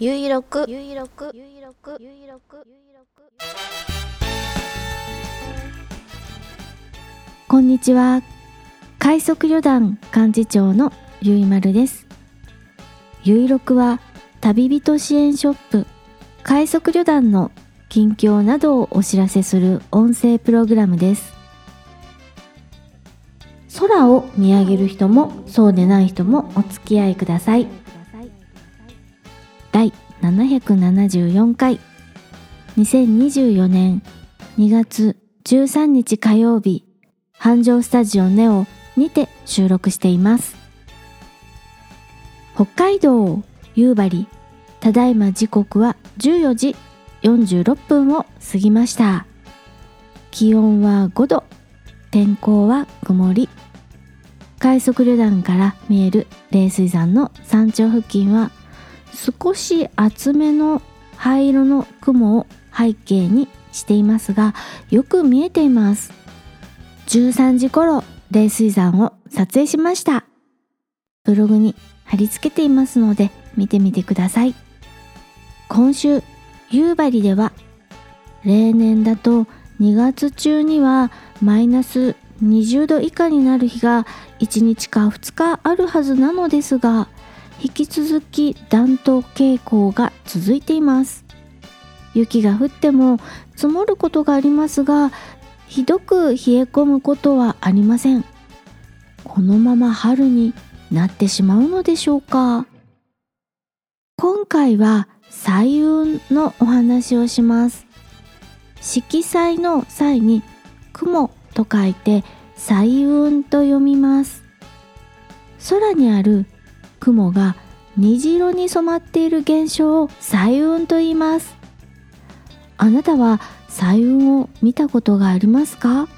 ゆいろくゆいろくゆいろくゆいろくゆいろくこんにちは。快速旅団幹事長のゆいまるです。ゆいろくは旅人支援ショップ。快速旅団の近況などをお知らせする音声プログラムです。空を見上げる人もそうでない人もお付き合いください。第774回。2024年2月13日火曜日繁盛スタジオネオにて収録しています。北海道夕張ただいま時刻は14時46分を過ぎました。気温は5度天候は曇り。快速旅団から見える冷水山の山頂付近は少し厚めの灰色の雲を背景にしていますがよく見えています。13時頃冷水山を撮影しました。ブログに貼り付けていますので見てみてください。今週夕張では例年だと2月中にはマイナス20度以下になる日が1日か2日あるはずなのですが引き続き暖冬傾向が続いています。雪が降っても積もることがありますがひどく冷え込むことはありません。このまま春になってしまうのでしょうか。今回は彩雲のお話をします。色彩の際に雲と書いて彩雲と読みます。空にある雲が虹色に染まっている現象を彩雲と言います。あなたは彩雲を見たことがありますか？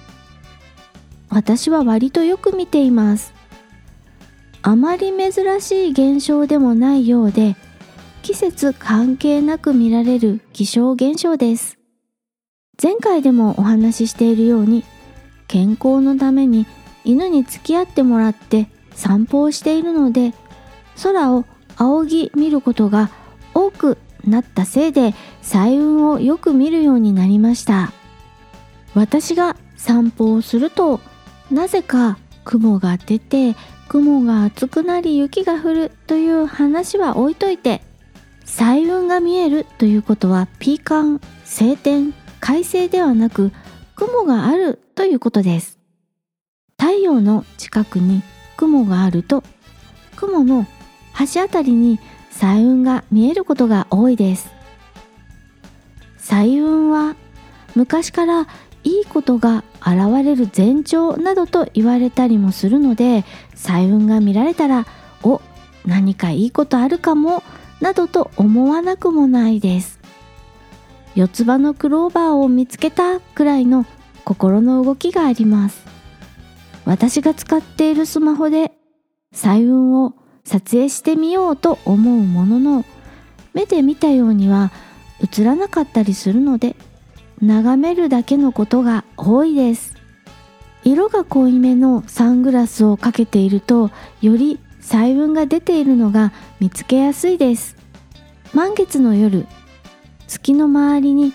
私は割とよく見ています。あまり珍しい現象でもないようで季節関係なく見られる気象現象です。前回でもお話ししているように健康のために犬に付き合ってもらって散歩をしているので空を仰ぎ見ることが多くなったせいで彩雲をよく見るようになりました。私が散歩をするとなぜか雲が出て雲が厚くなり雪が降るという話は置いといて彩雲が見えるということはピーカン晴天快晴ではなく雲があるということです。太陽の近くに雲があると雲の端あたりに彩雲が見えることが多いです。彩雲は昔からいいことが現れる前兆などと言われたりもするので彩雲が見られたらお何かいいことあるかもなどと思わなくもないです。四つ葉のクローバーを見つけたくらいの心の動きがあります。私が使っているスマホで彩雲を撮影してみようと思うものの目で見たようには映らなかったりするので眺めるだけのことが多いです。色が濃いめのサングラスをかけているとより細雲が出ているのが見つけやすいです。満月の夜月の周りに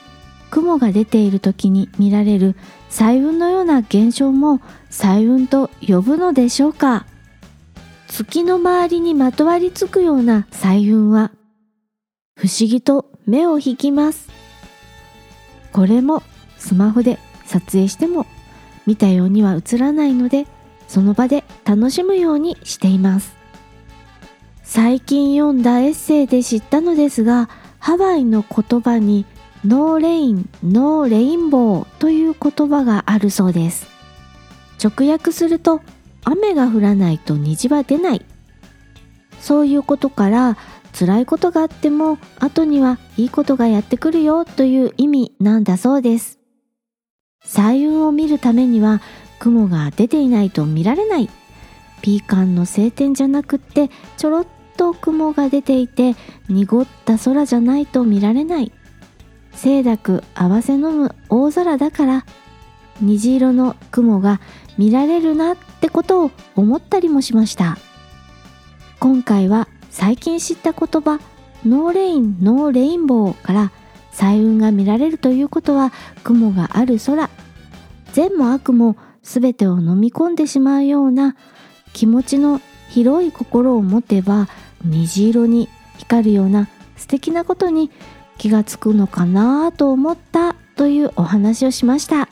雲が出ている時に見られる細雲のような現象も細雲と呼ぶのでしょうか。月の周りにまとわりつくような彩雲は不思議と目を引きます。これもスマホで撮影しても見たようには映らないのでその場で楽しむようにしています。最近読んだエッセイで知ったのですがハワイの言葉に No Rain, No Rainbow という言葉があるそうです。直訳すると雨が降らないと虹は出ない。そういうことから辛いことがあっても後にはいいことがやってくるよという意味なんだそうです。彩雲を見るためには雲が出ていないと見られない。ピーカンの晴天じゃなくってちょろっと雲が出ていて濁った空じゃないと見られない。清濁合わせ飲む大空だから虹色の雲が見られるなってことを思ったりもしました。今回は最近知った言葉 No Rain No Rainbow から彩雲が見られるということは雲がある空。善も悪も全てを飲み込んでしまうような気持ちの広い心を持てば虹色に光るような素敵なことに気がつくのかなと思ったというお話をしました。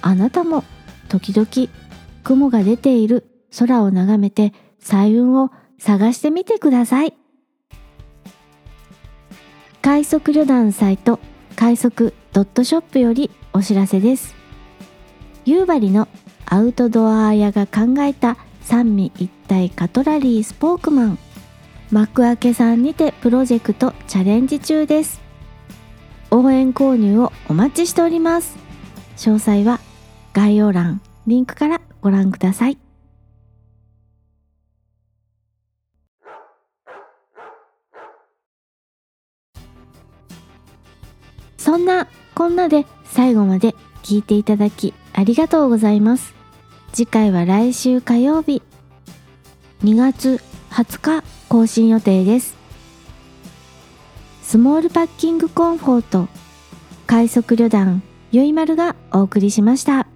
あなたも時々雲が出ている空を眺めて彩雲を探してみてください。快速旅団サイト快速ドットショップよりお知らせです。夕張のアウトドア屋が考えた三味一体カトラリースポークマン。幕開けさんにてプロジェクトチャレンジ中です。応援購入をお待ちしております。詳細は概要欄リンクからご覧ください。そんなこんなで最後まで聞いていただきありがとうございます。次回は来週火曜日。2月20日更新予定です。スモールパッキングコンフォート快速旅団ゆいまるがお送りしました。